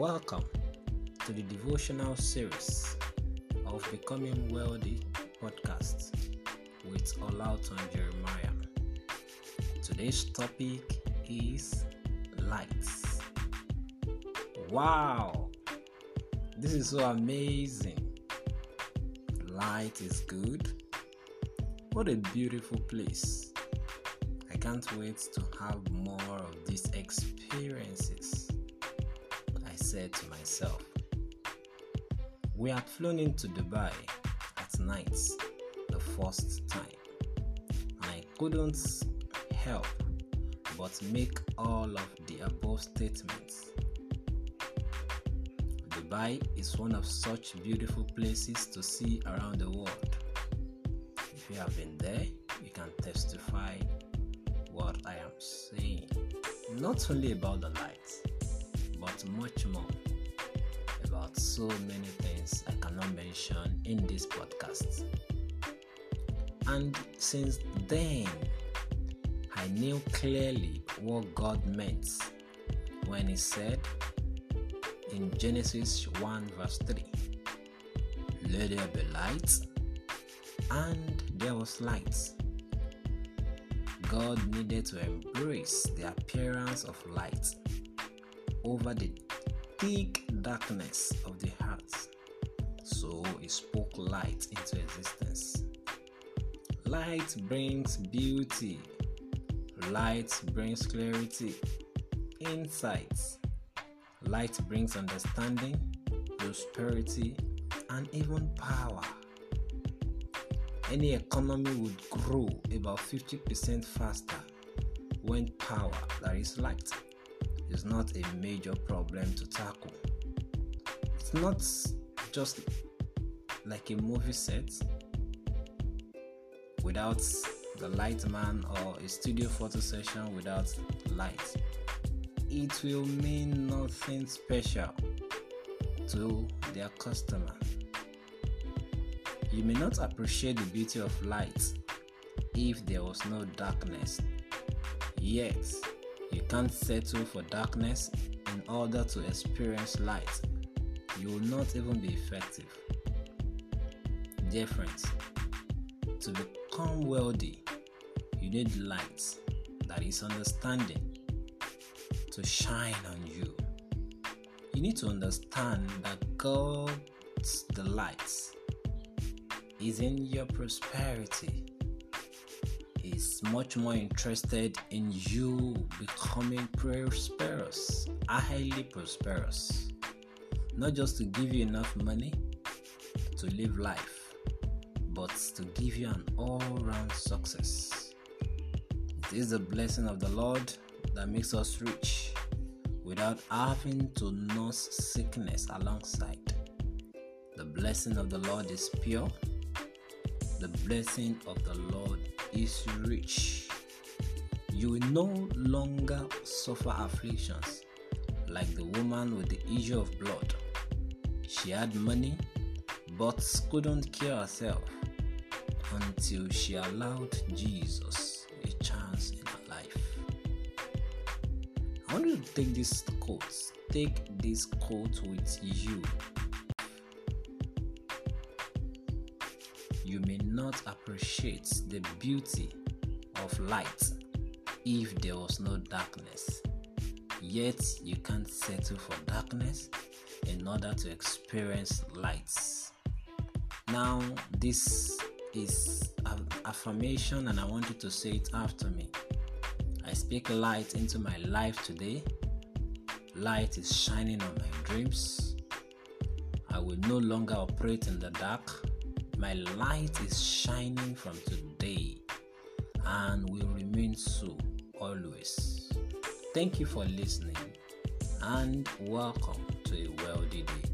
Welcome to the devotional series of Becoming Wealthy podcast with Olauton Jeremiah. Today's topic is lights. Wow, this is so amazing. Light is good. What a beautiful place. I can't wait to have more of these experiences. Said to myself, we had flown into Dubai at night the first time, I couldn't help but make all of the above statements. Dubai is one of such beautiful places to see around the world. If you have been there, you can testify what I am saying. Not only about the lights, but much more about so many things I cannot mention in this podcast. And since then, I knew clearly what God meant when He said in Genesis 1 verse 3 Let there be light, and there was light. God needed to embrace the appearance of light over the thick darkness of the heart. So he spoke light into existence. Light brings beauty, light brings clarity, insights, light brings understanding, prosperity, and even power. Any economy would grow about 50% faster when power, that is light, is not a major problem to tackle. It's not just like a movie set without the light man or a studio photo session without light. It will mean nothing special to their customer. You may not appreciate the beauty of light if there was no darkness. Yet, you can't settle for darkness in order to experience light. You will not even be effective. Dear friends, To become wealthy, you need light, that is understanding, to shine on you. You need to understand that God's delights is in your prosperity. He's much more interested in you becoming prosperous, highly prosperous. Not just to give you enough money to live life, but to give you an all round success. It is the blessing of the Lord that makes us rich without having to nurse sickness alongside. The blessing of the Lord is pure. The blessing of the Lord is rich. You will no longer suffer afflictions like the woman with the issue of blood. She had money but couldn't cure herself until she allowed Jesus a chance in her life. I want you to take this quote, take this quote with you. Not appreciate the beauty of light if there was no darkness. Yet you can't settle for darkness in order to experience lights. Now, this is an affirmation, and I want you to say it after me. I speak light into my life today. Light is shining on my dreams. I will no longer operate in the dark. My light is shining from today and will remain so always. Thank you for listening and welcome to a wealthy day.